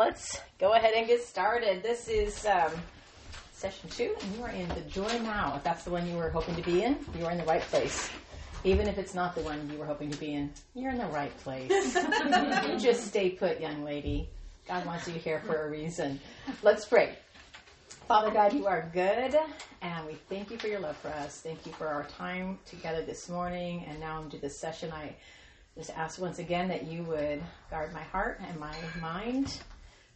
let's go ahead and get started. This is um, session two, and you are in the Joy Now. If that's the one you were hoping to be in, you are in the right place. Even if it's not the one you were hoping to be in, you're in the right place. you just stay put, young lady. God wants you here for a reason. Let's pray. Father God, you are good, and we thank you for your love for us. Thank you for our time together this morning, and now into this session. I just ask once again that you would guard my heart and my mind,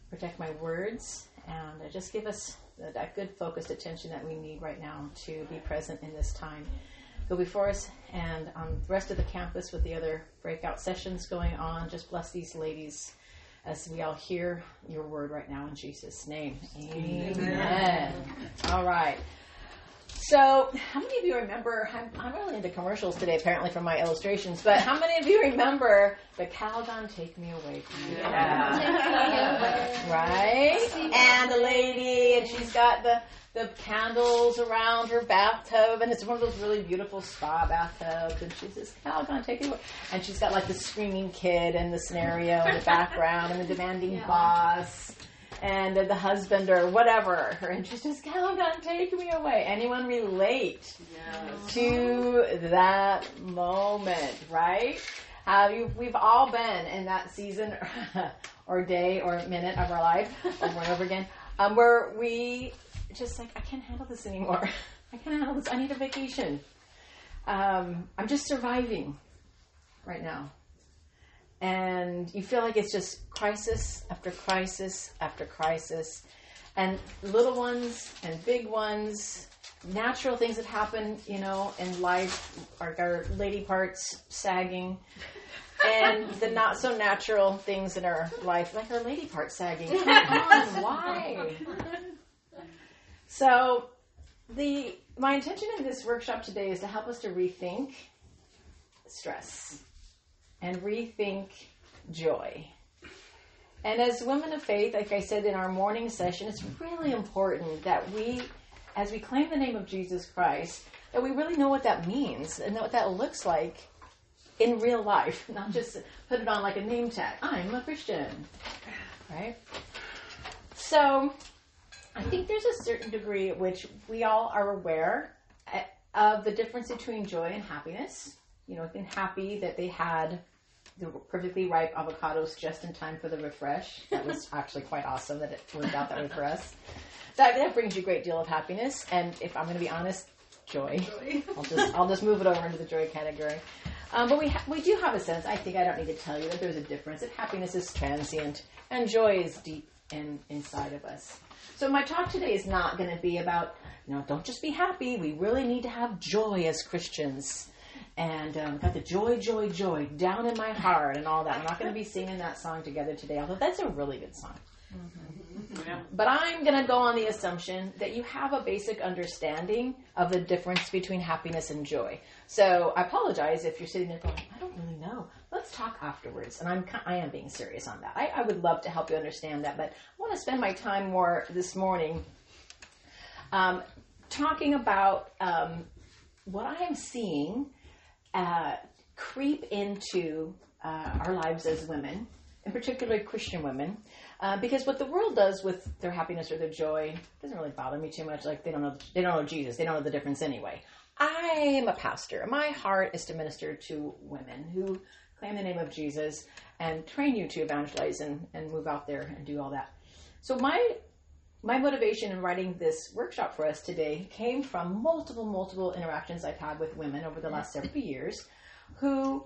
protect my words, and just give us that good focused attention that we need right now to be present in this time. Go before us and on the rest of the campus with the other breakout sessions going on. Just bless these ladies as we all hear your word right now in Jesus' name. Amen. Amen. All right. So, how many of you remember? I'm, I'm, really into commercials today, apparently, from my illustrations. But how many of you remember the Calgon "Take Me Away from You"? Yeah. right. And the lady, and she's got the the candles around her bathtub, and it's one of those really beautiful spa bathtubs. And she says, "Calgon, take me away." And she's got like the screaming kid and the scenario in the background, and the demanding yeah. boss and the husband or whatever her interest is Calgon take me away. Anyone relate yes. to that moment right? Uh, we've all been in that season or day or minute of our life over and over again um, where we just like i can't handle this anymore. I can't handle this. I need a vacation. Um, i'm just surviving right now and you feel like it's just crisis after crisis after crisis. And little ones and big ones natural things that happen you know in life are our lady parts sagging. And the not so natural things in our life like our lady parts sagging. Come on why? So the my intention in this workshop today is to help us to rethink stress and rethink joy. And as women of faith, like I said in our morning session, it's really important that we, as we claim the name of Jesus Christ, that we really know what that means and what that looks like in real life, not just put it on like a name tag. I'm a Christian, right? So, I think there's a certain degree at which we all are aware eh, of the difference between joy and happiness. You know, being happy that they had the perfectly ripe avocados just in time for the refresh. That was actually quite awesome that it worked out that way for us. That, that brings you a great deal of happiness, and if I'm going to be honest, joy. joy. I'll just I'll just move it over into the joy category. Um, but we ha- we do have a sense. I think I don't need to tell you that there's a difference. That happiness is transient, and joy is deep in inside of us. So my talk today is not going to be about you know don't just be happy. We really need to have joy as Christians and um, got the joy, joy, joy down in my heart and all that. I'm not going to be singing that song together today, although that's a really good song. Mm-hmm. Yeah. But I'm going to go on the assumption that you have a basic understanding of the difference between happiness and joy. So I apologize if you're sitting there going, I don't really know. Let's talk afterwards. And I'm I am being serious on that. I, I would love to help you understand that, but I want to spend my time more this morning um, talking about um, what I am seeing uh, creep into uh, our lives as women, in particular Christian women, uh, because what the world does with their happiness or their joy doesn't really bother me too much. Like they don't know, they don't know Jesus, they don't know the difference anyway. I am a pastor. My heart is to minister to women who claim the name of Jesus and train you to evangelize and, and move out there and do all that. So my my motivation in writing this workshop for us today came from multiple, multiple interactions I've had with women over the last several years who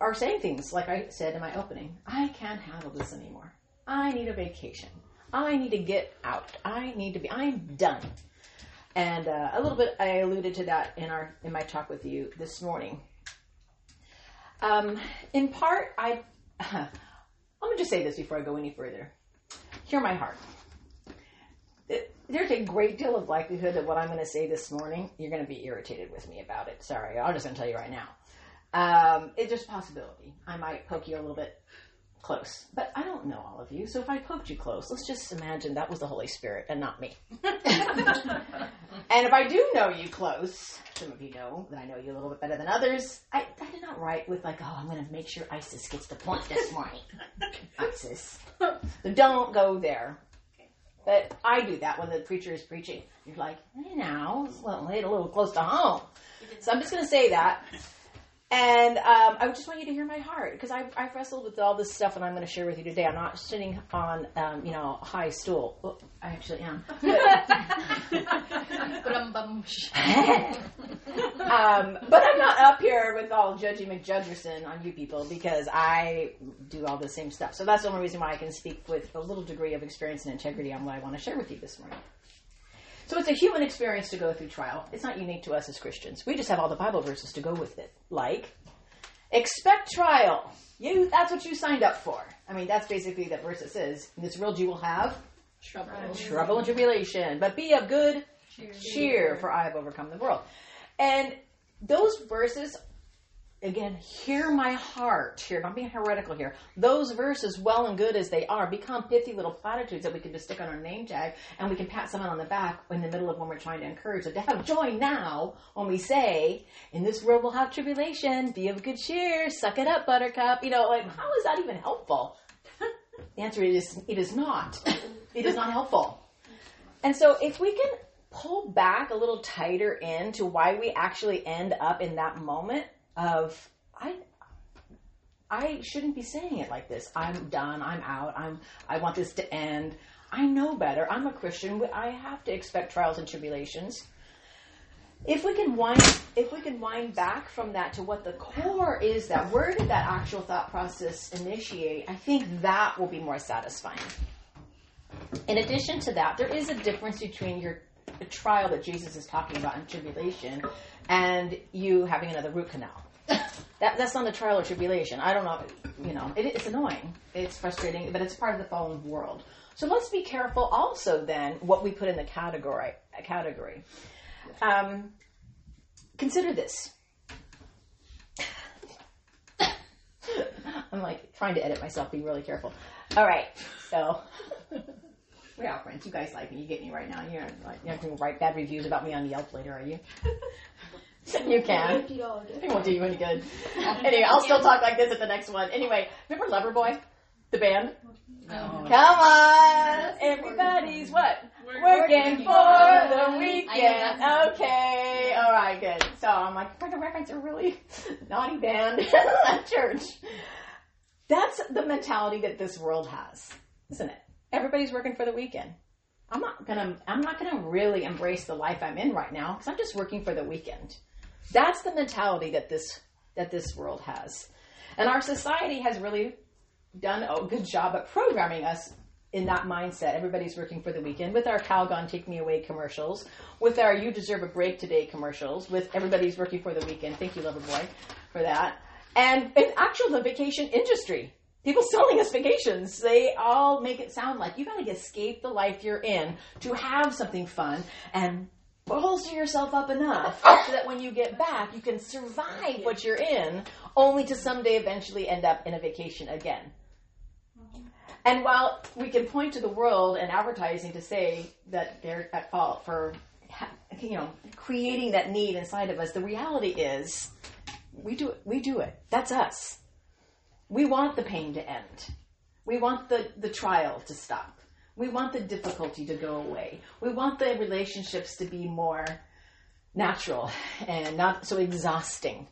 are saying things like I said in my opening I can't handle this anymore. I need a vacation. I need to get out. I need to be, I'm done. And uh, a little bit, I alluded to that in our in my talk with you this morning. Um, in part, I I'm gonna just say this before I go any further. Hear my heart there's a great deal of likelihood that what I'm going to say this morning, you're going to be irritated with me about it. Sorry, I'm just going to tell you right now. Um, it's just a possibility. I might poke you a little bit close. But I don't know all of you, so if I poked you close, let's just imagine that was the Holy Spirit and not me. and if I do know you close, some of you know that I know you a little bit better than others, I, I did not write with like, oh, I'm going to make sure Isis gets the point this morning. Isis. So don't go there. But I do that when the preacher is preaching. You're like, hey now, it's a little, a little close to home. So I'm just going to say that. And um, I just want you to hear my heart because I've, I've wrestled with all this stuff, and I'm going to share with you today. I'm not sitting on, um, you know, high stool. Oh, I actually am. um, but I'm not up here with all Judgy McJudgerson on you people because I do all the same stuff. So that's the only reason why I can speak with a little degree of experience and integrity on what I want to share with you this morning. So it's a human experience to go through trial. It's not unique to us as Christians. We just have all the Bible verses to go with it. Like, expect trial. You that's what you signed up for. I mean, that's basically the verse that says, In this world you will have Trouble. trouble and tribulation, but be of good Cheer. cheer, for I have overcome the world. And those verses, again, hear my heart here. I'm being heretical here. Those verses, well and good as they are, become pithy little platitudes that we can just stick on our name tag and we can pat someone on the back in the middle of when we're trying to encourage them to have joy now when we say, in this world we'll have tribulation, be of good cheer, suck it up, buttercup. You know, like, how is that even helpful? The answer is, it is not. It is not helpful. And so if we can pull back a little tighter into why we actually end up in that moment of I I shouldn't be saying it like this. I'm done. I'm out. I'm I want this to end. I know better. I'm a Christian. I have to expect trials and tribulations. If we can wind if we can wind back from that to what the core is that where did that actual thought process initiate, I think that will be more satisfying. In addition to that, there is a difference between your the trial that Jesus is talking about in tribulation and you having another root canal. That, that's not a trial or tribulation. I don't know. You know, it, it's annoying. It's frustrating, but it's part of the fallen world. So let's be careful. Also, then, what we put in the category. Category. Um, consider this. I'm like trying to edit myself. Be really careful. All right. So. We are friends. You guys like me. You get me right now. You're you're not going to write bad reviews about me on Yelp later, are you? you can. It won't do you any good. Anyway, I'll still talk like this at the next one. Anyway, remember Loverboy? The band? No. Come on! Everybody's what? Working for the weekend. Okay. All right, good. So I'm like, trying to reference a really naughty band at church. That's the mentality that this world has, isn't it? Everybody's working for the weekend. I'm not gonna. I'm not gonna really embrace the life I'm in right now because I'm just working for the weekend. That's the mentality that this that this world has, and our society has really done a good job at programming us in that mindset. Everybody's working for the weekend with our Calgon Take Me Away commercials, with our You Deserve a Break Today commercials, with everybody's working for the weekend. Thank you, Loverboy, for that. And in actual the vacation industry, people selling us vacations, they all make it sound like you got to escape the life you're in to have something fun and bolster yourself up enough oh. so that when you get back, you can survive what you're in, only to someday eventually end up in a vacation again. Mm-hmm. And while we can point to the world and advertising to say that they're at fault for, you know, creating that need inside of us, the reality is we do it. We do it. That's us. We want the pain to end. We want the, the trial to stop. We want the difficulty to go away. We want the relationships to be more natural and not so exhausting.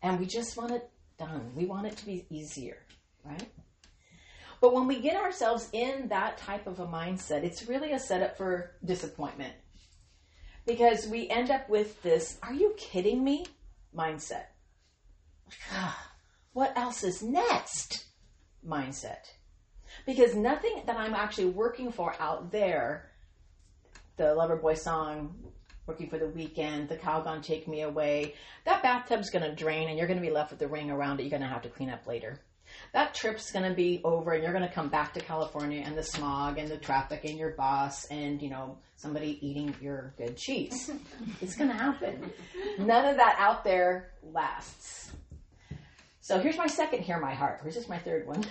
And we just want it done. We want it to be easier, right? But when we get ourselves in that type of a mindset, it's really a setup for disappointment. Because we end up with this, are you kidding me? mindset. What else is next? Mindset. Because nothing that I'm actually working for out there, the Loverboy song, working for the weekend, the Calgon Take Me Away, that bathtub's going to drain and you're going to be left with the ring around it you're going to have to clean up later that trip's going to be over and you're going to come back to California and the smog and the traffic and your boss and, you know, somebody eating your good cheese. it's going to happen. None of that out there lasts. So here's my second Hear My Heart. Or is this my third one?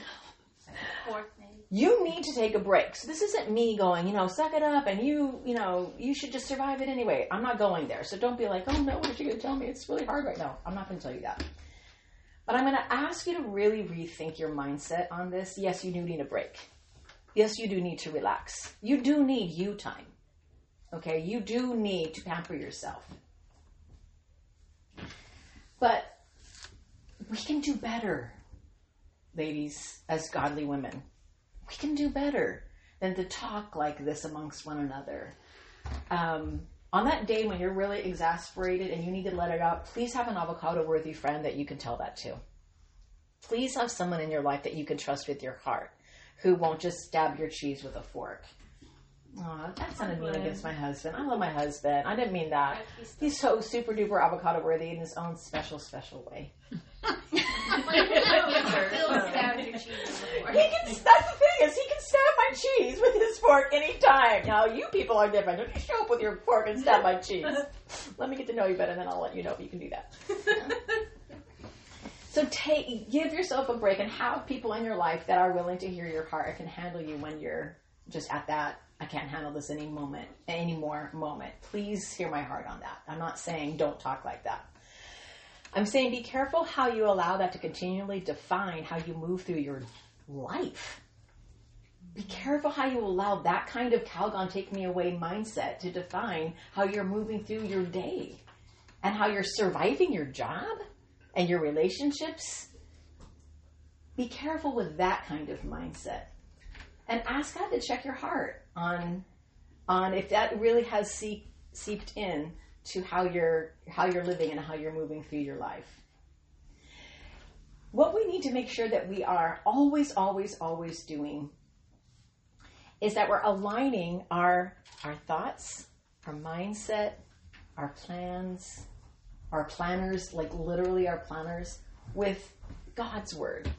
You need to take a break. So this isn't me going, you know, suck it up and you, you know, you should just survive it anyway. I'm not going there. So don't be like, oh no, what are you going to tell me? It's really hard right now. I'm not going to tell you that. But I'm going to ask you to really rethink your mindset on this. Yes, you do need a break. Yes, you do need to relax. You do need you time. Okay, you do need to pamper yourself. But we can do better, ladies, as godly women. We can do better than to talk like this amongst one another. Um, on that day when you're really exasperated and you need to let it out, please have an avocado worthy friend that you can tell that to. Please have someone in your life that you can trust with your heart who won't just stab your cheese with a fork. Oh, that sounded mean against my husband. I love my husband. I didn't mean that. He's so super duper avocado worthy in his own special, special way. he can. That's the thing is, he can stab my cheese with his fork anytime. Now you people are different. Don't you show up with your fork and stab my cheese? Let me get to know you better, and then I'll let you know if you can do that. So take, give yourself a break and have people in your life that are willing to hear your heart and can handle you when you're just at that I can't handle this any moment anymore moment. Please hear my heart on that. I'm not saying don't talk like that. I'm saying be careful how you allow that to continually define how you move through your life. Be careful how you allow that kind of Calgon take me away mindset to define how you're moving through your day and how you're surviving your job and your relationships. Be careful with that kind of mindset and ask God to check your heart on on if that really has seep, seeped in to how you're how you're living and how you're moving through your life. What we need to make sure that we are always, always, always doing is that we're aligning our our thoughts, our mindset, our plans, our planners, like literally our planners, with God's word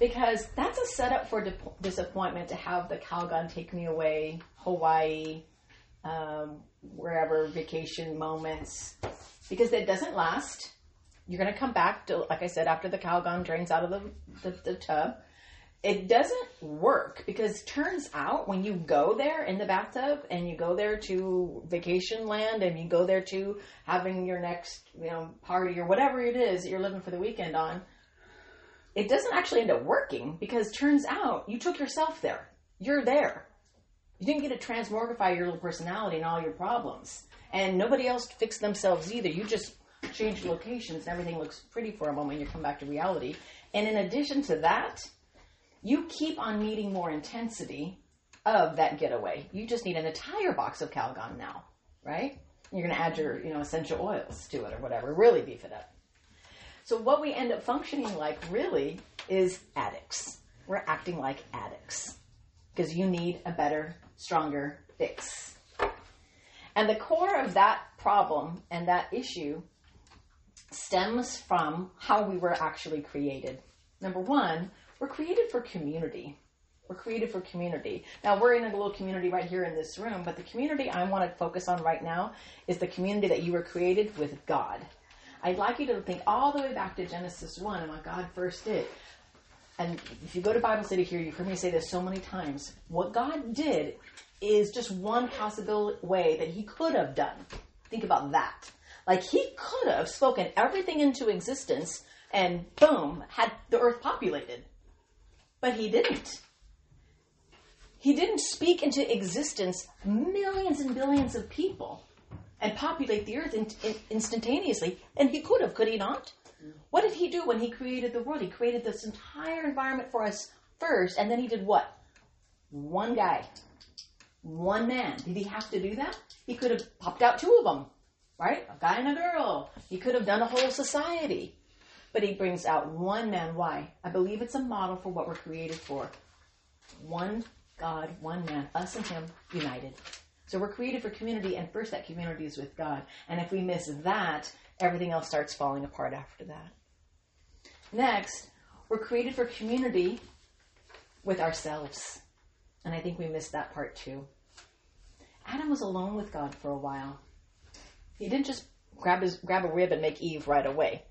because that's a setup for di- disappointment to have the Calgon take me away, Hawaii, um, wherever vacation moments, because it doesn't last. You're going to come back to, like I said, after the Calgon drains out of the, the, the tub. It doesn't work because turns out when you go there in the bathtub and you go there to vacation land and you go there to having your next, you know, party or whatever it is that you're living for the weekend on, it doesn't actually end up working because turns out you took yourself there. You're there. You didn't get to transmogrify your little personality and all your problems. And nobody else fixed themselves either. You just changed locations and everything looks pretty for a moment. You come back to reality. And in addition to that, you keep on needing more intensity of that getaway. You just need an entire box of Calgon now, right? You're going to add your, you know, essential oils to it or whatever. Really beef it up. So what we end up functioning like really is addicts. We're acting like addicts because you need a better, stronger fix. And the core of that problem and that issue stems from how we were actually created. Number one, we're created for community. We're created for community. Now, we're in a little community right here in this room, but the community I want to focus on right now is the community that you were created with God. I'd like you to think all the way back to Genesis 1 and what God first did. And if you go to Bible City here, you've heard me say this so many times. What God did is just one possible way that He could have done. Think about that. Like He could have spoken everything into existence and boom, had the earth populated. But He didn't. He didn't speak into existence millions and billions of people and populate the earth in, in, instantaneously. And he could have, could he not? What did he do when he created the world? He created this entire environment for us first, and then he did what? One guy, one man. Did he have to do that? He could have popped out two of them, right? A guy and a girl. He could have done a whole society. But he brings out one man. Why? I believe it's a model for what we're created for. One God, one man, us and him united. So we're created for community, and first that community is with God. And if we miss that, everything else starts falling apart after that. Next, we're created for community with ourselves. And I think we missed that part too. Adam was alone with God for a while. He didn't just grab his grab a rib and make Eve right away.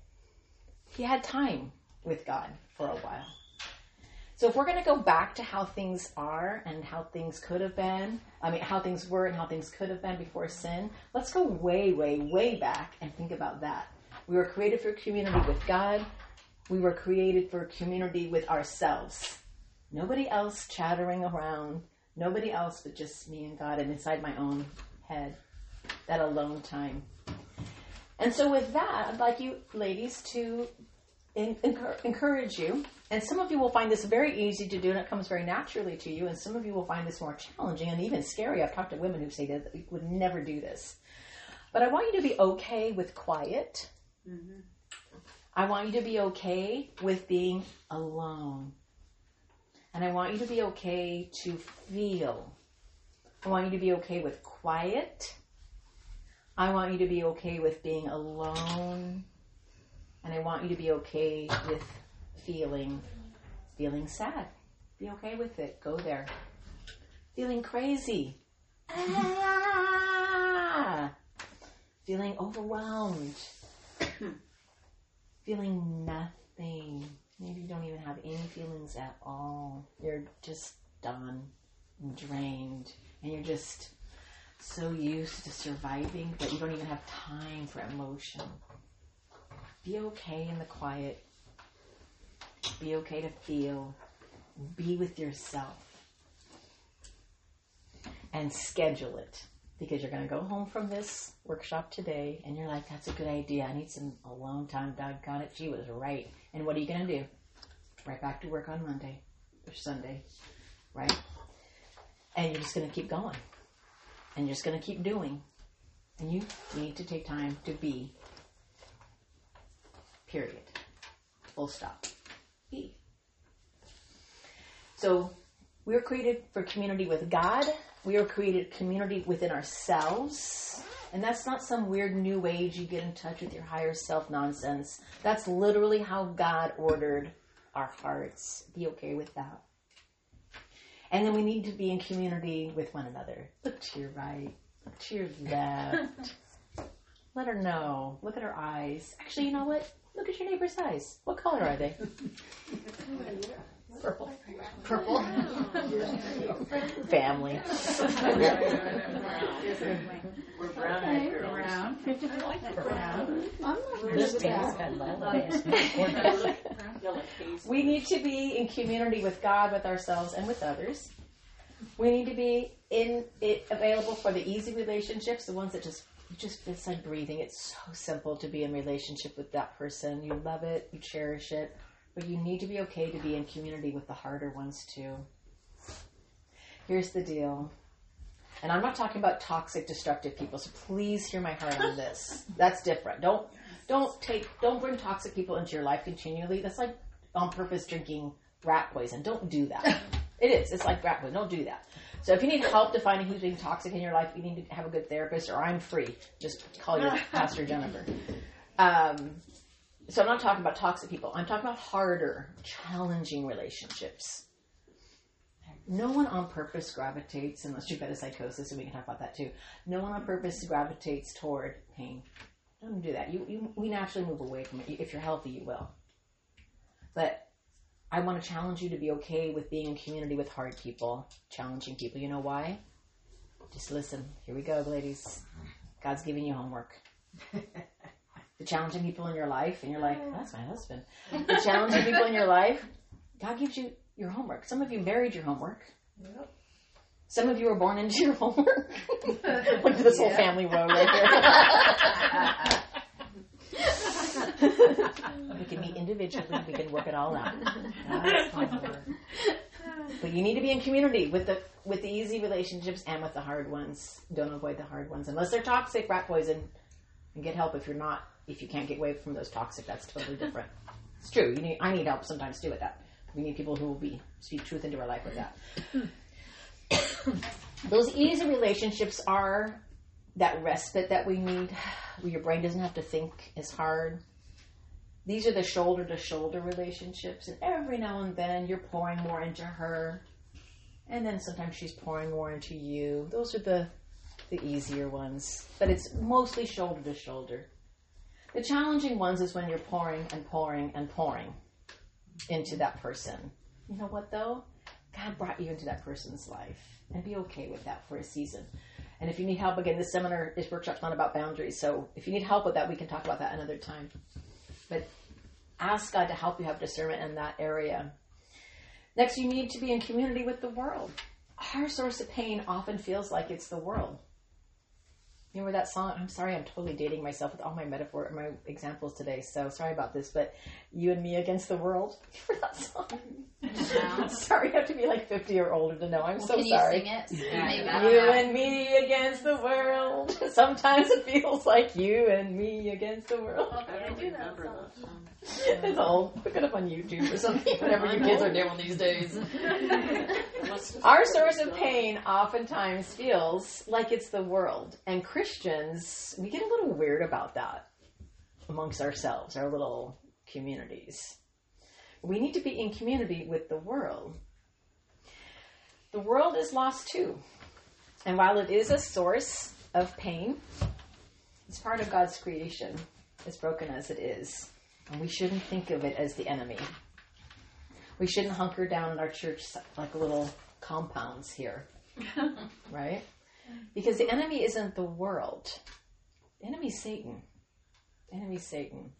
He had time with God for a while. So if we're going to go back to how things are and how things could have been, I mean, how things were and how things could have been before sin, let's go way, way, way back and think about that. We were created for community with God. We were created for community with ourselves. Nobody else chattering around. Nobody else but just me and God and inside my own head. That alone time. And so with that, I'd like you ladies to encourage you. And some of you will find this very easy to do and it comes very naturally to you. And some of you will find this more challenging and even scary. I've talked to women who say that they would never do this. But I want you to be okay with quiet. Mm-hmm. I want you to be okay with being alone. And I want you to be okay to feel. I want you to be okay with quiet. I want you to be okay with being alone and I want you to be okay with feeling feeling sad. Be okay with it. Go there. Feeling crazy. Ah! Feeling overwhelmed. feeling nothing. Maybe you don't even have any feelings at all. You're just done and drained. And you're just so used to surviving that you don't even have time for emotion. Be okay in the quiet. Be okay to feel. Be with yourself. And schedule it because you're going to go home from this workshop today and you're like, that's a good idea. I need some alone time. Doggone it. She was right. And what are you going to do? Right back to work on Monday or Sunday, right? And you're just going to keep going. And you're just going to keep doing. And you need to take time to be Period. Full stop. E. So we are created for community with God. We are created community within ourselves. And that's not some weird new age you get in touch with your higher self nonsense. That's literally how God ordered our hearts. Be okay with that. And then we need to be in community with one another. Look to your right. Look to your left. Let her know. Look at her eyes. Actually, you know what? Look at your neighbor's eyes. What color are they? Purple. Purple. Family. We're brown. Brown. Brown. We need to be in community with God, with ourselves, and with others. We need to be in it available for the easy relationships, the ones that just just it's like breathing. It's so simple to be in relationship with that person. You love it, you cherish it, but you need to be okay to be in community with the harder ones too. Here's the deal. And I'm not talking about toxic, destructive people, so please hear my heart on this. That's different. Don't don't take don't bring toxic people into your life continually. That's like on purpose drinking rat poison. Don't do that. It is. It's like rat poison. Don't do that. So if you need help defining who's being toxic in your life, you need to have a good therapist, or I'm free. Just call your pastor Jennifer. Um, so I'm not talking about toxic people. I'm talking about harder, challenging relationships. No one on purpose gravitates, unless you've got a psychosis, and we can talk about that too. No one on purpose gravitates toward pain. Don't do that. You, you, we naturally move away from it. If you're healthy, you will. But I want to challenge you to be okay with being in community with hard people, challenging people. You know why? Just listen. Here we go, ladies. God's giving you homework. the challenging people in your life, and you're like, that's my husband. The challenging people in your life, God gives you your homework. Some of you married your homework. Yep. Some of you were born into your homework. Look at this yeah. whole family row right here. We can meet individually. We can work it all out. but you need to be in community with the with the easy relationships and with the hard ones. Don't avoid the hard ones unless they're toxic, rat poison, and get help if you're not. If you can't get away from those toxic, that's totally different. It's true. You need. I need help sometimes too with that. We need people who will be speak truth into our life with that. those easy relationships are that respite that we need. Where your brain doesn't have to think as hard these are the shoulder to shoulder relationships, and every now and then you're pouring more into her, and then sometimes she's pouring more into you. Those are the the easier ones, but it's mostly shoulder to shoulder. The challenging ones is when you're pouring and pouring and pouring into that person. you know what though? God brought you into that person's life and be okay with that for a season. And if you need help, again, this seminar, this workshop's not about boundaries. So if you need help with that, we can talk about that another time. But ask God to help you have discernment in that area. Next, you need to be in community with the world. Our source of pain often feels like it's the world. You remember that song? I'm sorry, I'm totally dating myself with all my metaphor, and my examples today. So sorry about this, but "You and Me Against the World." Remember that song? No. sorry, you have to be like 50 or older to know. I'm well, so can sorry. You sing it? Yeah, you and me against the world. Sometimes it feels like you and me against the world. I don't remember that It's old. Look it up on YouTube or something. Whatever you kids are doing these days. Our source of pain oftentimes feels like it's the world, and Christians we get a little weird about that amongst ourselves, our little communities. We need to be in community with the world. The world is lost too. And while it is a source of pain, it's part of God's creation, as broken as it is. And we shouldn't think of it as the enemy. We shouldn't hunker down in our church like little compounds here. right? Because the enemy isn't the world. The enemy is Satan. The enemy is Satan.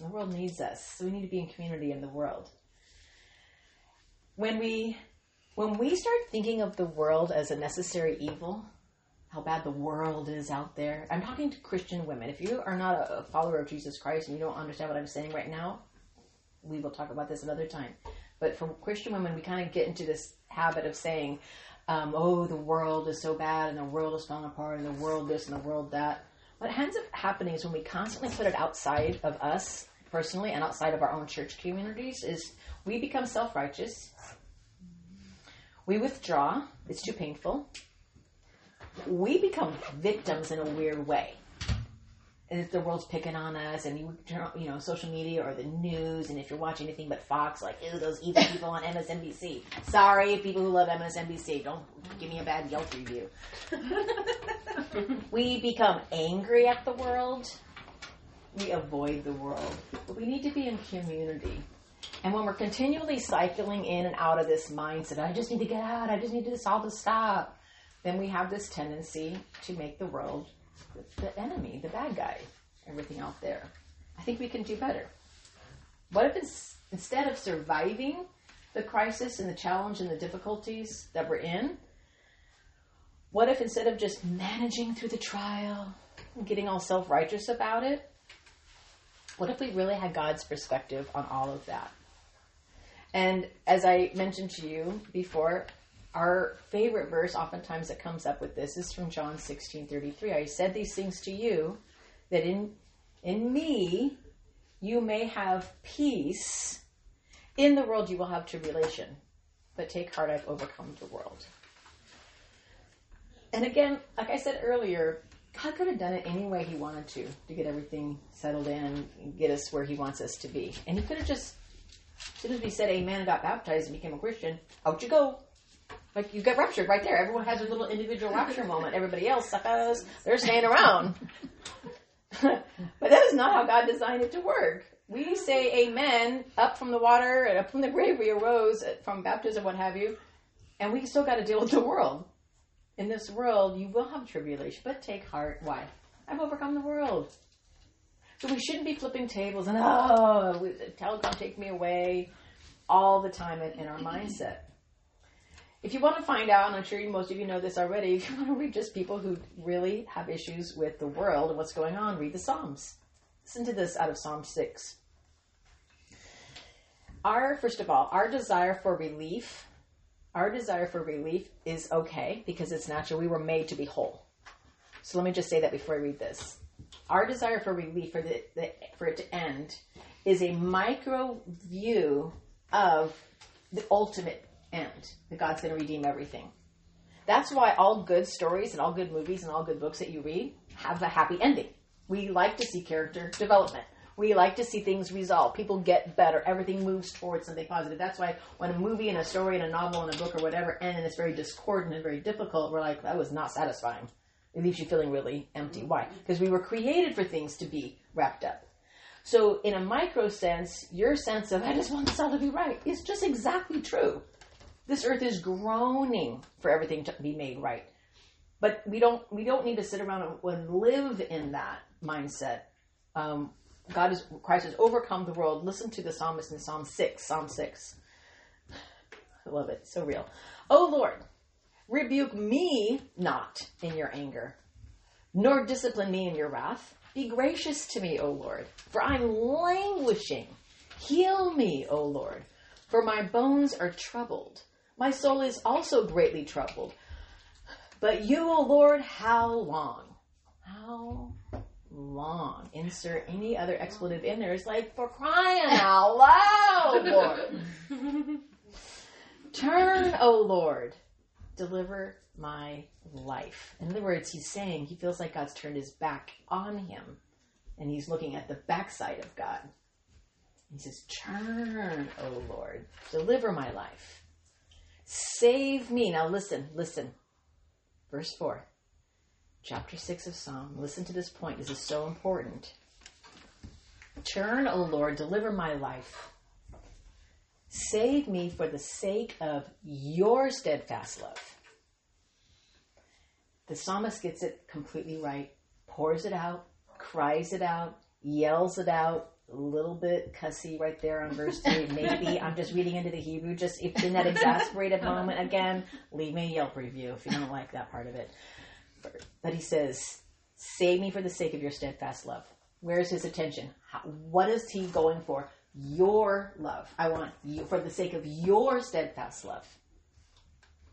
The world needs us, so we need to be in community in the world. When we when we start thinking of the world as a necessary evil, how bad the world is out there. I'm talking to Christian women. If you are not a follower of Jesus Christ and you don't understand what I'm saying right now, we will talk about this another time. But for Christian women, we kind of get into this habit of saying, um, oh, the world is so bad and the world is falling apart and the world this and the world that. What ends up happening is when we constantly put it outside of us personally and outside of our own church communities is we become self-righteous. We withdraw. It's too painful. We become victims in a weird way. And if the world's picking on us, and you turn, you know, social media or the news, and if you're watching anything but Fox, like, ew, those evil people on MSNBC. Sorry, people who love MSNBC, don't give me a bad Yelp review. we become angry at the world we avoid the world. But we need to be in community. And when we're continually cycling in and out of this mindset, I just need to get out, I just need to this all to stop, then we have this tendency to make the world the enemy, the bad guy, everything out there. I think we can do better. What if it's, instead of surviving the crisis and the challenge and the difficulties that we're in, what if instead of just managing through the trial and getting all self righteous about it, what if we really had God's perspective on all of that? And as I mentioned to you before, our favorite verse oftentimes that comes up with this is from John 16 33. I said these things to you that in in me you may have peace. In the world you will have tribulation. But take heart, I've overcome the world. And again, like I said earlier, God could have done it any way He wanted to to get everything settled in and get us where He wants us to be. And He could have just, as soon as we said Amen and got baptized and became a Christian, out you go. Like you get raptured right there. Everyone has their little individual rapture moment. Everybody else, suckers, they're staying around. but that is not how God designed it to work. We say Amen up from the water and up from the grave we arose from baptism, what have you, and we still got to deal with the world in this world you will have tribulation, but take heart. Why? I've overcome the world. So we shouldn't be flipping tables and oh, telecom take me away all the time in, in our mindset. If you want to find out, and I'm sure most of you know this already, if you want to read just people who really have issues with the world and what's going on, read the Psalms. Listen to this out of Psalm 6. Our, first of all, our desire for relief our desire for relief is okay because it's natural. We were made to be whole. So let me just say that before I read this. Our desire for relief, for, the, the, for it to end, is a micro view of the ultimate end, that God's going to redeem everything. That's why all good stories and all good movies and all good books that you read have a happy ending. We like to see character development we like to see things resolve. People get better. Everything moves towards something positive. That's why when a movie and a story and a novel and a book or whatever end and it's very discordant and very difficult, we're like, that was not satisfying. It leaves you feeling really empty. Why? Mm-hmm. Because we were created for things to be wrapped up. So, in a micro sense, your sense of, I just want this all to be right, is just exactly true. This earth is groaning for everything to be made right. But we don't, we don't need to sit around and live in that mindset. Um, God is, Christ has overcome the world. Listen to the psalmist in Psalm 6, Psalm 6. I love it. So real. Oh Lord, rebuke me not in your anger, nor discipline me in your wrath. Be gracious to me, O Lord, for I'm languishing. Heal me, O Lord, for my bones are troubled. My soul is also greatly troubled. But you, O Lord, how long? How long? Insert any other expletive in there. It's like, for crying out loud, Lord. Turn, O Lord, deliver my life. In other words, he's saying he feels like God's turned his back on him and he's looking at the backside of God. He says, Turn, O Lord, deliver my life. Save me. Now listen, listen. Verse 4, chapter 6 of Psalm. Listen to this point. This is so important. Turn, O Lord, deliver my life. Save me for the sake of your steadfast love. The psalmist gets it completely right, pours it out, cries it out, yells it out, a little bit cussy right there on verse 3. Maybe I'm just reading into the Hebrew. Just if in that exasperated moment, again, leave me a Yelp review if you don't like that part of it. But he says, Save me for the sake of your steadfast love. Where's his attention? How, what is he going for? Your love. I want you for the sake of your steadfast love.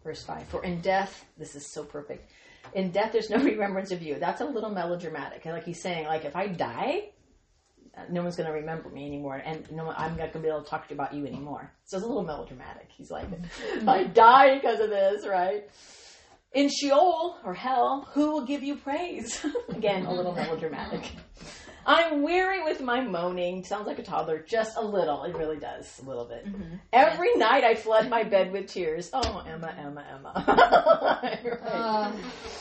Verse 5 For in death, this is so perfect. In death, there's no remembrance of you. That's a little melodramatic. Like he's saying, like, if I die, no one's going to remember me anymore, and no, one, I'm not going to be able to talk to you about you anymore. So it's a little melodramatic. He's like, I die because of this, right? In Sheol or hell, who will give you praise? Again, a little melodramatic. I'm weary with my moaning. Sounds like a toddler, just a little. It really does, a little bit. Mm-hmm. Every night I flood my bed with tears. Oh, Emma, Emma, Emma. right. uh,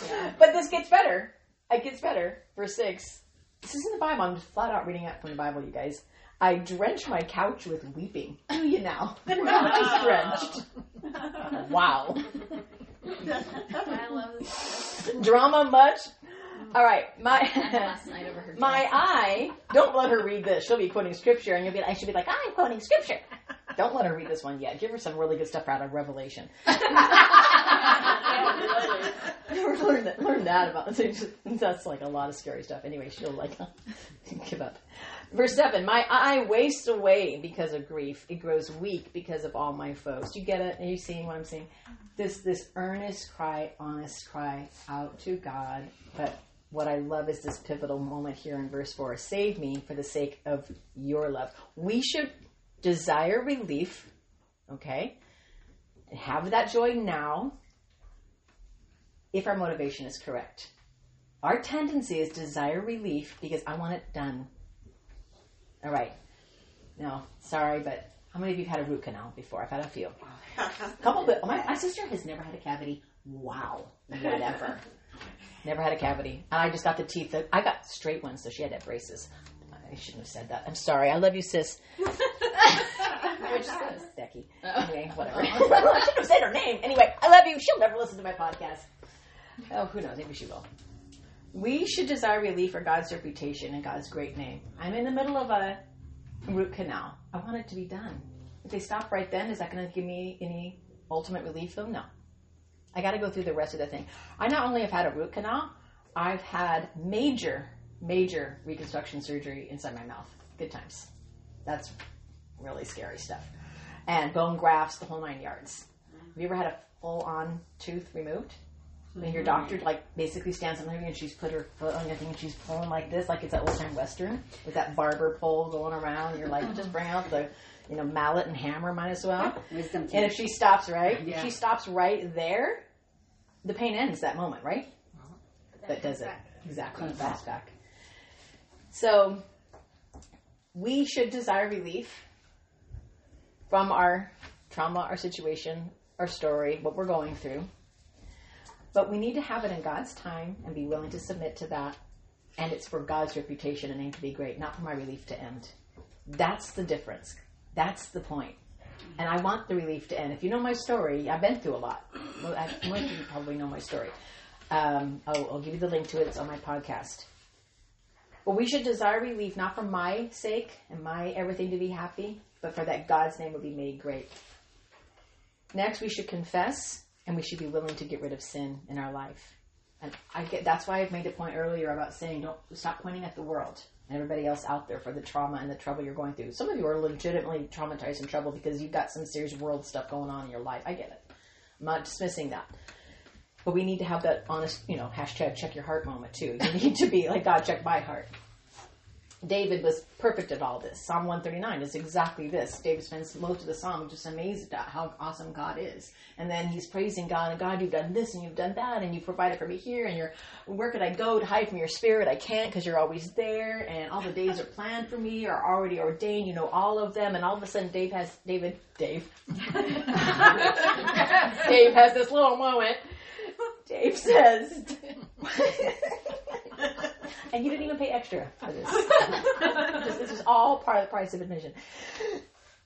yeah. But this gets better. It gets better. Verse 6. This is in the Bible. I'm just flat out reading it from the Bible, you guys. I drench my couch with weeping. Do you now? just drenched. wow. I love this. Drama much? All right, my my eye. Don't let her read this. She'll be quoting scripture, and you'll be. I should be like, I'm quoting scripture. Don't let her read this one yet. Give her some really good stuff out of Revelation. Learn, that, learn that about. That's like a lot of scary stuff. Anyway, she'll like give up. Verse seven. My eye wastes away because of grief. It grows weak because of all my foes. You get it? Are you seeing what I'm saying? This this earnest cry, honest cry out to God, but what I love is this pivotal moment here in verse 4 save me for the sake of your love. We should desire relief, okay, and have that joy now if our motivation is correct. Our tendency is desire relief because I want it done. All right. No, sorry, but how many of you have had a root canal before? I've had a few. A couple, but my, my sister has never had a cavity. Wow, whatever. Never had a cavity. And I just got the teeth. That, I got straight ones, so she had to have braces. I shouldn't have said that. I'm sorry. I love you, sis. Which sis? Becky. Oh. Anyway, whatever. Oh. I shouldn't have said her name. Anyway, I love you. She'll never listen to my podcast. Oh, who knows? Maybe she will. We should desire relief for God's reputation and God's great name. I'm in the middle of a root canal. I want it to be done. If they stop right then, is that going to give me any ultimate relief, though? No. I got to go through the rest of the thing. I not only have had a root canal, I've had major, major reconstruction surgery inside my mouth. Good times. That's really scary stuff. And bone grafts, the whole nine yards. Have you ever had a full on tooth removed? When your doctor like basically stands on you and she's put her foot on your thing and she's pulling like this, like it's an old time western with that barber pole going around. You're like, uh-huh. just bring out the you know, mallet and hammer might as well. Wisdom and if she stops right, yeah. if she stops right there, the pain ends that moment, right? That, that does it. Back. Exactly. Back. So we should desire relief from our trauma, our situation, our story, what we're going through. But we need to have it in God's time and be willing to submit to that and it's for God's reputation and name to be great, not for my relief to end. That's the difference. That's the point. And I want the relief to end. If you know my story, I've been through a lot. Most of you probably know my story. Um, I'll, I'll give you the link to it. It's on my podcast. But we should desire relief not for my sake and my everything to be happy, but for that God's name would be made great. Next, we should confess and we should be willing to get rid of sin in our life. And I get that's why I've made a point earlier about saying don't stop pointing at the world and everybody else out there for the trauma and the trouble you're going through. Some of you are legitimately traumatized and trouble because you've got some serious world stuff going on in your life. I get it. I'm not dismissing that. But we need to have that honest, you know, hashtag check your heart moment too. You need to be like, God, check my heart. David was perfect at all this. Psalm 139 is exactly this. David spends most of the psalm just amazed at how awesome God is. And then he's praising God, and God, you've done this and you've done that, and you've provided for me here, and you're, where could I go to hide from your spirit? I can't because you're always there, and all the days are planned for me, are already ordained. You know all of them, and all of a sudden, Dave has, David, Dave. Dave has this little moment. Dave says, and you didn't even pay extra for this. this, this is all part of the price of admission.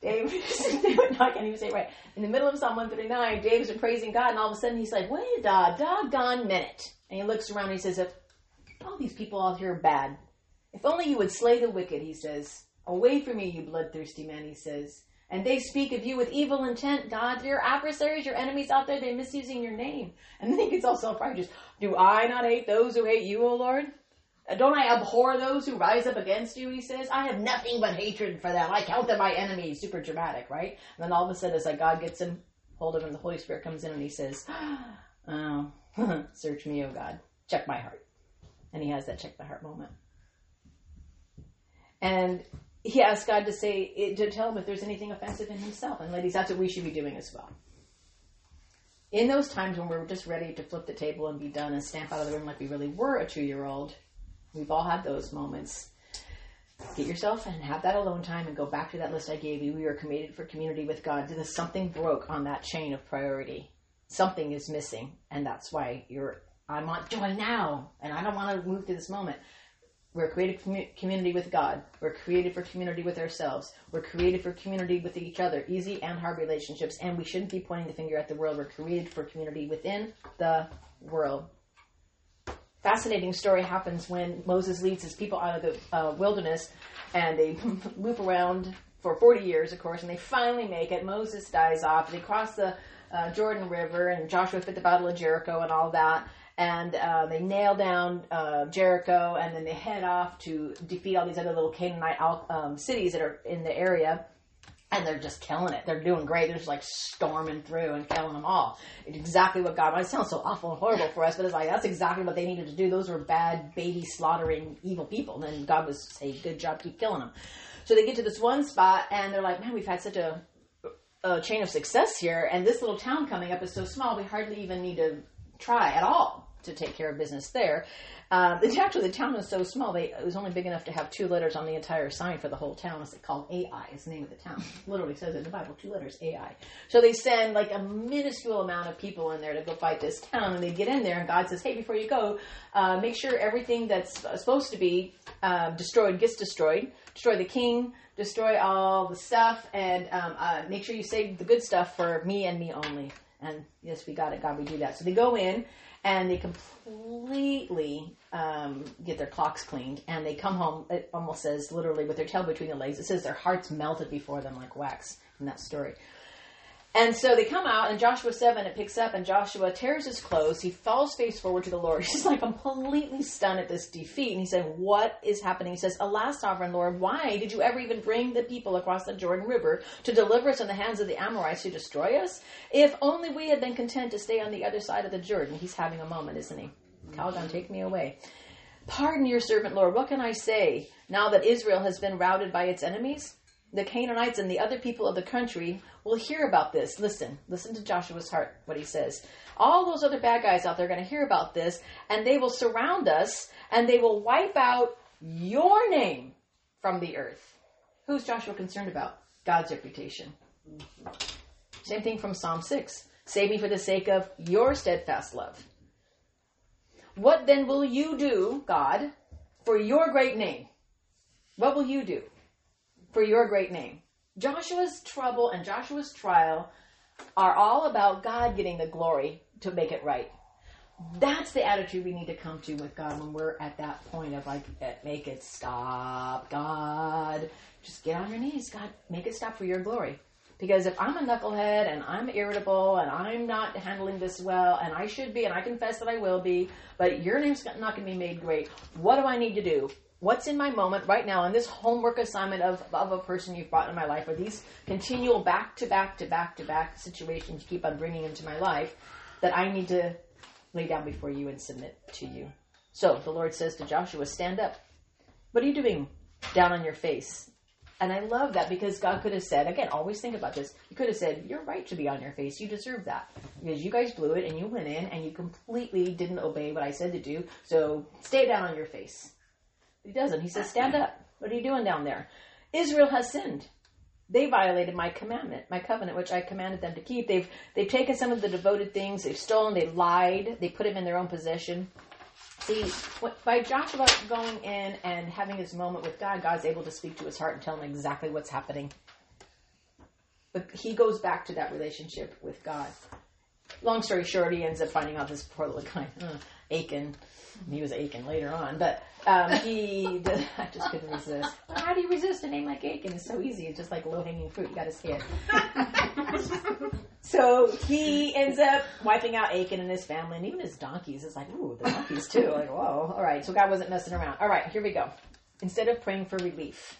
Dave, David, I can't even say it right. In the middle of Psalm 139, Dave's been praising God, and all of a sudden he's like, wait a doggone minute. And he looks around and he says, all these people out here are bad, if only you would slay the wicked, he says. Away from me, you bloodthirsty man, he says. And they speak of you with evil intent, God. Your adversaries, your enemies out there, they're misusing your name. And then he gets all self righteous. Do I not hate those who hate you, O Lord? Don't I abhor those who rise up against you? He says, I have nothing but hatred for them. I count them my enemies. Super dramatic, right? And then all of a sudden, it's like God gets him hold of him. The Holy Spirit comes in and he says, Oh, search me, O God. Check my heart. And he has that check my heart moment. And he asks God to say, to tell him if there's anything offensive in himself. And ladies, that's what we should be doing as well. In those times when we're just ready to flip the table and be done and stamp out of the room like we really were a two year old, We've all had those moments. Get yourself and have that alone time and go back to that list I gave you. We are committed for community with God. Something broke on that chain of priority. Something is missing, and that's why you're. I want joy now, and I don't want to move to this moment. We're created community with God. We're created for community with ourselves. We're created for community with each other, easy and hard relationships. And we shouldn't be pointing the finger at the world. We're created for community within the world fascinating story happens when Moses leads his people out of the uh, wilderness and they loop around for 40 years, of course, and they finally make it. Moses dies off. They cross the uh, Jordan River, and Joshua fit the Battle of Jericho and all that. And uh, they nail down uh, Jericho, and then they head off to defeat all these other little Canaanite um, cities that are in the area and they're just killing it. They're doing great. They're just like storming through and killing them all. It's exactly what God. It sounds so awful and horrible for us, but it's like that's exactly what they needed to do. Those were bad, baby slaughtering, evil people. And God was saying, "Good job, keep killing them." So they get to this one spot, and they're like, "Man, we've had such a, a chain of success here, and this little town coming up is so small. We hardly even need to try at all to take care of business there." Uh, actually, the town was so small, they, it was only big enough to have two letters on the entire sign for the whole town. It's called AI, It's the name of the town. Literally says in the Bible, two letters, AI. So they send like a minuscule amount of people in there to go fight this town, and they get in there, and God says, hey, before you go, uh, make sure everything that's supposed to be uh, destroyed gets destroyed. Destroy the king, destroy all the stuff, and um, uh, make sure you save the good stuff for me and me only. And yes, we got it, God, we do that. So they go in, and they completely um, get their clocks cleaned. And they come home it almost says literally with their tail between their legs it says their hearts melted before them like wax in that story and so they come out, and Joshua 7, it picks up, and Joshua tears his clothes. He falls face forward to the Lord. He's like completely stunned at this defeat. And he said, What is happening? He says, Alas, sovereign Lord, why did you ever even bring the people across the Jordan River to deliver us in the hands of the Amorites to destroy us? If only we had been content to stay on the other side of the Jordan. He's having a moment, isn't he? Calgon, take me away. Pardon your servant, Lord. What can I say now that Israel has been routed by its enemies? The Canaanites and the other people of the country will hear about this. Listen, listen to Joshua's heart, what he says. All those other bad guys out there are going to hear about this, and they will surround us, and they will wipe out your name from the earth. Who's Joshua concerned about? God's reputation. Same thing from Psalm 6. Save me for the sake of your steadfast love. What then will you do, God, for your great name. What will you do for your great name? Joshua's trouble and Joshua's trial are all about God getting the glory to make it right. That's the attitude we need to come to with God when we're at that point of like, eh, make it stop, God. Just get on your knees, God. Make it stop for your glory. Because if I'm a knucklehead and I'm irritable and I'm not handling this well and I should be and I confess that I will be, but your name's not going to be made great, what do I need to do? What's in my moment right now in this homework assignment of, of a person you've brought in my life or these continual back to back to back to back situations you keep on bringing into my life that I need to lay down before you and submit to you. So the Lord says to Joshua, stand up. What are you doing down on your face? And I love that because God could have said, again, always think about this. He could have said, You're right to be on your face. You deserve that. Because you guys blew it and you went in and you completely didn't obey what I said to do. So stay down on your face. He doesn't. He says, Stand up. What are you doing down there? Israel has sinned. They violated my commandment, my covenant, which I commanded them to keep. They've they've taken some of the devoted things, they've stolen, they lied, they put them in their own possession. See, by Joshua going in and having his moment with God, God's able to speak to his heart and tell him exactly what's happening. But he goes back to that relationship with God. Long story short, he ends up finding out this poor little guy, uh, Achan. He was Aiken later on, but um, he. I just couldn't resist. Well, how do you resist a name like Aiken? It's so easy. It's just like low hanging fruit. You got to see it. So he ends up wiping out Aiken and his family and even his donkeys. It's like, ooh, the donkeys too. Like, whoa. All right. So God wasn't messing around. All right, here we go. Instead of praying for relief,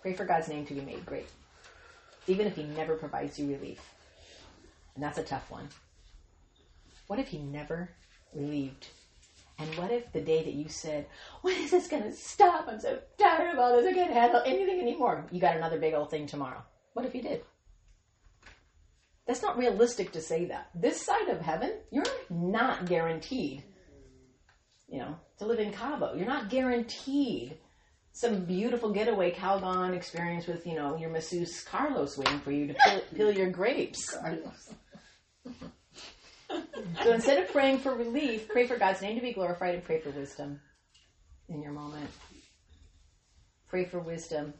pray for God's name to be made great. Even if he never provides you relief. And that's a tough one. What if he never relieved? And what if the day that you said, when is this going to stop? I'm so tired of all this. I can't handle anything anymore. You got another big old thing tomorrow. What if he did? That's not realistic to say that. This side of heaven, you're not guaranteed, you know, to live in Cabo. You're not guaranteed some beautiful getaway Calgon experience with, you know, your masseuse Carlos waiting for you to peel, peel your grapes. So instead of praying for relief, pray for God's name to be glorified and pray for wisdom in your moment. Pray for wisdom.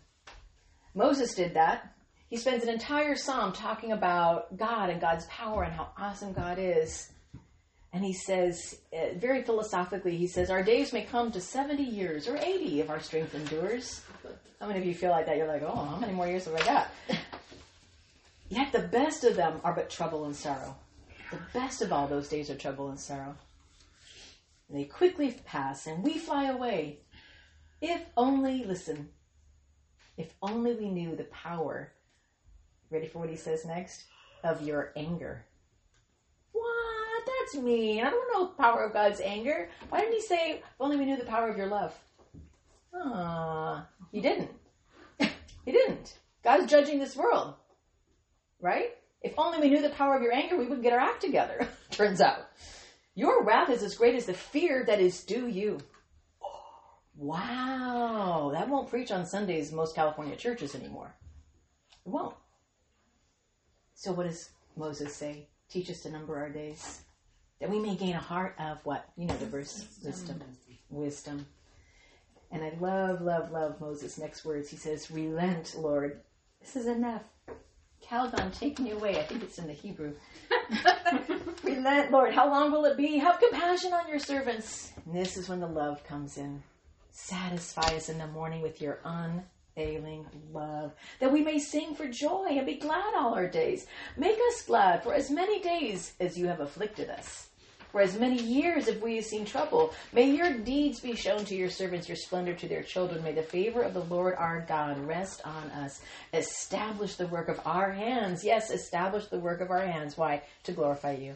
Moses did that. He spends an entire psalm talking about God and God's power and how awesome God is. And he says, uh, very philosophically, he says, Our days may come to 70 years or 80 if our strength endures. How many of you feel like that? You're like, oh, how many more years have I got? Yet the best of them are but trouble and sorrow. The best of all those days are trouble and sorrow. They quickly pass and we fly away. If only, listen, if only we knew the power Ready for what he says next? Of your anger. What? That's mean. I don't know the power of God's anger. Why didn't he say, if only we knew the power of your love? Ah, he didn't. he didn't. God's judging this world. Right? If only we knew the power of your anger, we would get our act together. Turns out. Your wrath is as great as the fear that is due you. Wow. That won't preach on Sundays most California churches anymore. It won't. So what does Moses say? Teach us to number our days, that we may gain a heart of what? You know the verse, wisdom. Wisdom. And I love, love, love Moses' next words. He says, Relent, Lord. This is enough. Calgon, take me away. I think it's in the Hebrew. Relent, Lord. How long will it be? Have compassion on your servants. And this is when the love comes in. Satisfy us in the morning with your unfailing love, that we may sing for joy and be glad all our days. Make us glad for as many days as you have afflicted us. For as many years have we seen trouble. May your deeds be shown to your servants, your splendor to their children. May the favor of the Lord our God rest on us. Establish the work of our hands. Yes, establish the work of our hands. Why? To glorify you.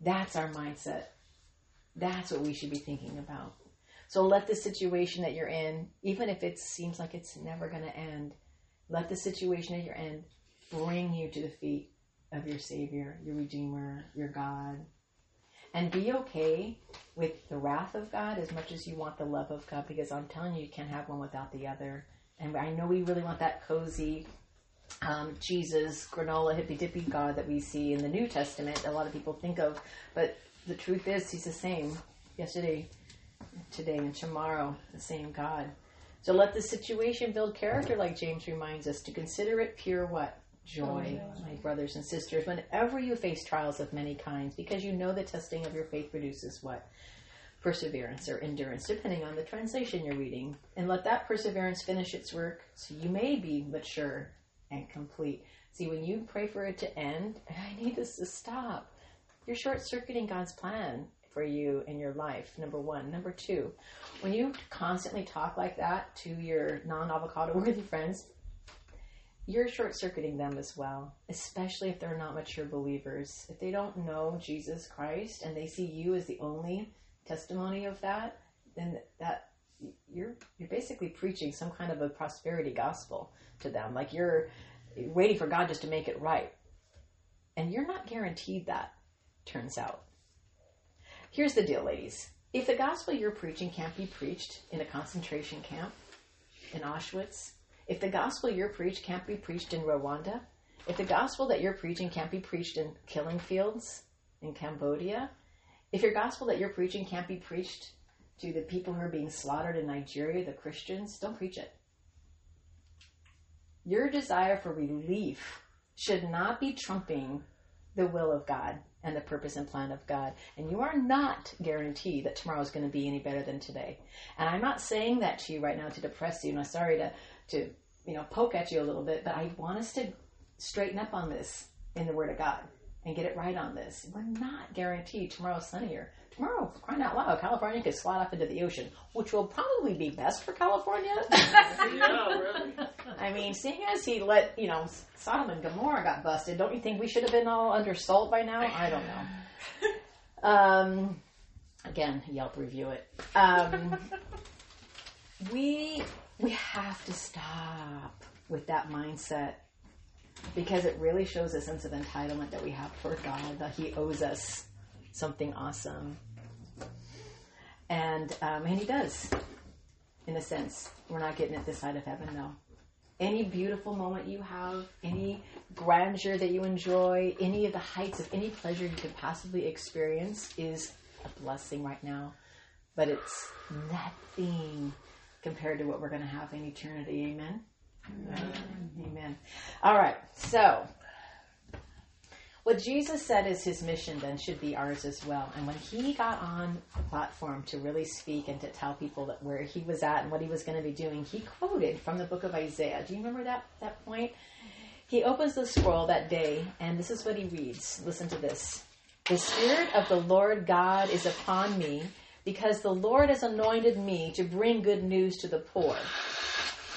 That's our mindset. That's what we should be thinking about. So let the situation that you're in, even if it seems like it's never going to end, let the situation that you're in bring you to the feet of your Savior, your Redeemer, your God. And be okay with the wrath of God as much as you want the love of God, because I'm telling you, you can't have one without the other. And I know we really want that cozy um, Jesus, granola, hippy dippy God that we see in the New Testament. A lot of people think of, but the truth is, He's the same yesterday, today and tomorrow, the same God. So let the situation build character, like James reminds us, to consider it pure what? Joy, oh, my brothers and sisters, whenever you face trials of many kinds, because you know the testing of your faith produces what? Perseverance or endurance, depending on the translation you're reading. And let that perseverance finish its work so you may be mature and complete. See, when you pray for it to end, I need this to stop, you're short circuiting God's plan for you in your life, number one. Number two, when you constantly talk like that to your non avocado worthy friends, you're short circuiting them as well, especially if they're not mature believers. If they don't know Jesus Christ and they see you as the only testimony of that, then that you're you're basically preaching some kind of a prosperity gospel to them. Like you're waiting for God just to make it right. And you're not guaranteed that, turns out. Here's the deal, ladies. If the gospel you're preaching can't be preached in a concentration camp in Auschwitz, if the gospel you're preached can't be preached in Rwanda, if the gospel that you're preaching can't be preached in killing fields in Cambodia, if your gospel that you're preaching can't be preached to the people who are being slaughtered in Nigeria, the Christians, don't preach it. Your desire for relief should not be trumping the will of God and the purpose and plan of God. And you are not guaranteed that tomorrow is going to be any better than today. And I'm not saying that to you right now to depress you. And I'm sorry to, to, you know, poke at you a little bit, but I want us to straighten up on this in the Word of God and get it right on this. We're not guaranteed tomorrow's sunnier. Tomorrow, crying out loud, California could slide off into the ocean, which will probably be best for California. yeah, really. I mean, seeing as he let, you know, Sodom and Gomorrah got busted, don't you think we should have been all under salt by now? I don't know. Um, again, Yelp review it. Um, we we have to stop with that mindset because it really shows a sense of entitlement that we have for God that He owes us something awesome, and um, and He does, in a sense. We're not getting it this side of heaven, though any beautiful moment you have, any grandeur that you enjoy, any of the heights of any pleasure you could possibly experience is a blessing right now. But it's nothing compared to what we're going to have in eternity. Amen? Amen. Amen. All right. So, what Jesus said is his mission then should be ours as well. And when he got on the platform to really speak and to tell people that where he was at and what he was going to be doing, he quoted from the book of Isaiah. Do you remember that that point? He opens the scroll that day, and this is what he reads. Listen to this. The Spirit of the Lord God is upon me, because the Lord has anointed me to bring good news to the poor.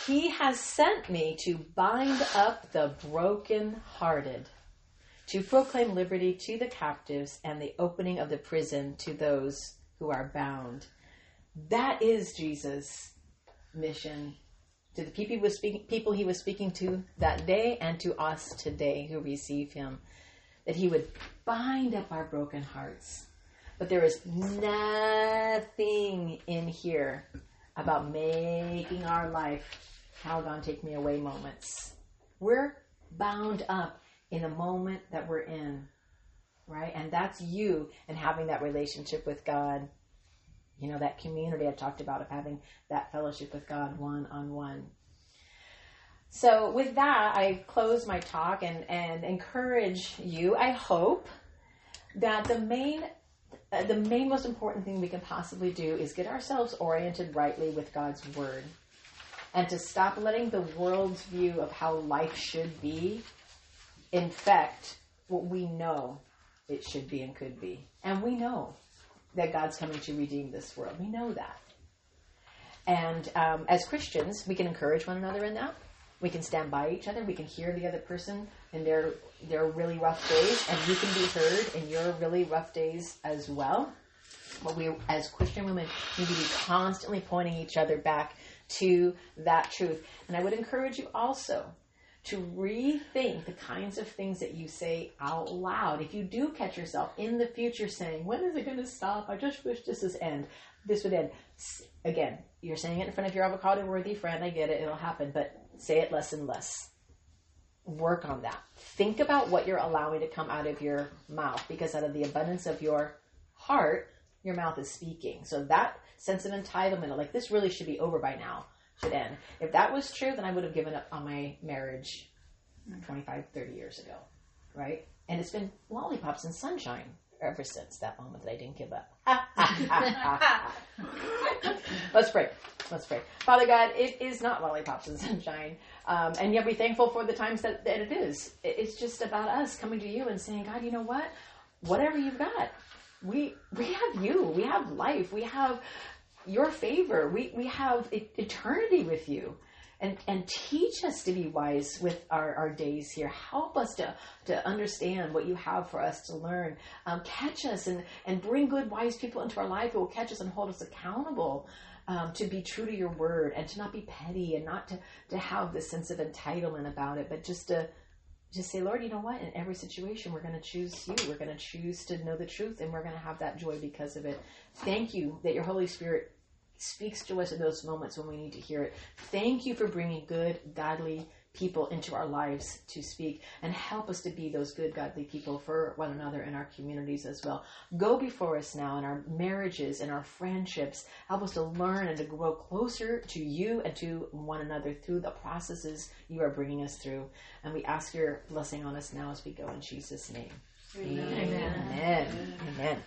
He has sent me to bind up the brokenhearted to proclaim liberty to the captives and the opening of the prison to those who are bound. That is Jesus' mission to the people he was speaking, people he was speaking to that day and to us today who receive him. That he would bind up our broken hearts. But there is nothing in here about making our life God take me away moments. We're bound up in the moment that we're in, right? And that's you and having that relationship with God. You know, that community I talked about of having that fellowship with God one on one. So, with that, I close my talk and, and encourage you, I hope, that the main uh, the main most important thing we can possibly do is get ourselves oriented rightly with God's word and to stop letting the world's view of how life should be infect what we know it should be and could be. And we know that God's coming to redeem this world. We know that. And um, as Christians, we can encourage one another in that. We can stand by each other. We can hear the other person in their their really rough days, and you can be heard in your really rough days as well. But we, as Christian women, need to be constantly pointing each other back to that truth. And I would encourage you also to rethink the kinds of things that you say out loud. If you do catch yourself in the future saying, When is it going to stop? I just wish this would end. This would end. Again, you're saying it in front of your avocado worthy friend. I get it. It'll happen. But say it less and less. Work on that. Think about what you're allowing to come out of your mouth because out of the abundance of your heart, your mouth is speaking. So that sense of entitlement, like this really should be over by now, should end. If that was true, then I would have given up on my marriage 25, 30 years ago, right? And it's been lollipops and sunshine ever since that moment that I didn't give up. Let's pray. Let's pray. Father God, it is not lollipops and sunshine. Um, and yet be thankful for the times that, that it is. It's just about us coming to you and saying, God, you know what? Whatever you've got, we we have you. We have life. We have your favor. We we have eternity with you. And, and teach us to be wise with our, our days here. Help us to, to understand what you have for us to learn. Um, catch us and, and bring good, wise people into our life who will catch us and hold us accountable um, to be true to your word and to not be petty and not to, to have this sense of entitlement about it, but just to just say, Lord, you know what? In every situation, we're going to choose you. We're going to choose to know the truth, and we're going to have that joy because of it. Thank you that your Holy Spirit speaks to us in those moments when we need to hear it. Thank you for bringing good, godly people into our lives to speak and help us to be those good, godly people for one another in our communities as well. Go before us now in our marriages and our friendships. Help us to learn and to grow closer to you and to one another through the processes you are bringing us through. And we ask your blessing on us now as we go in Jesus' name. Amen. Amen. Amen.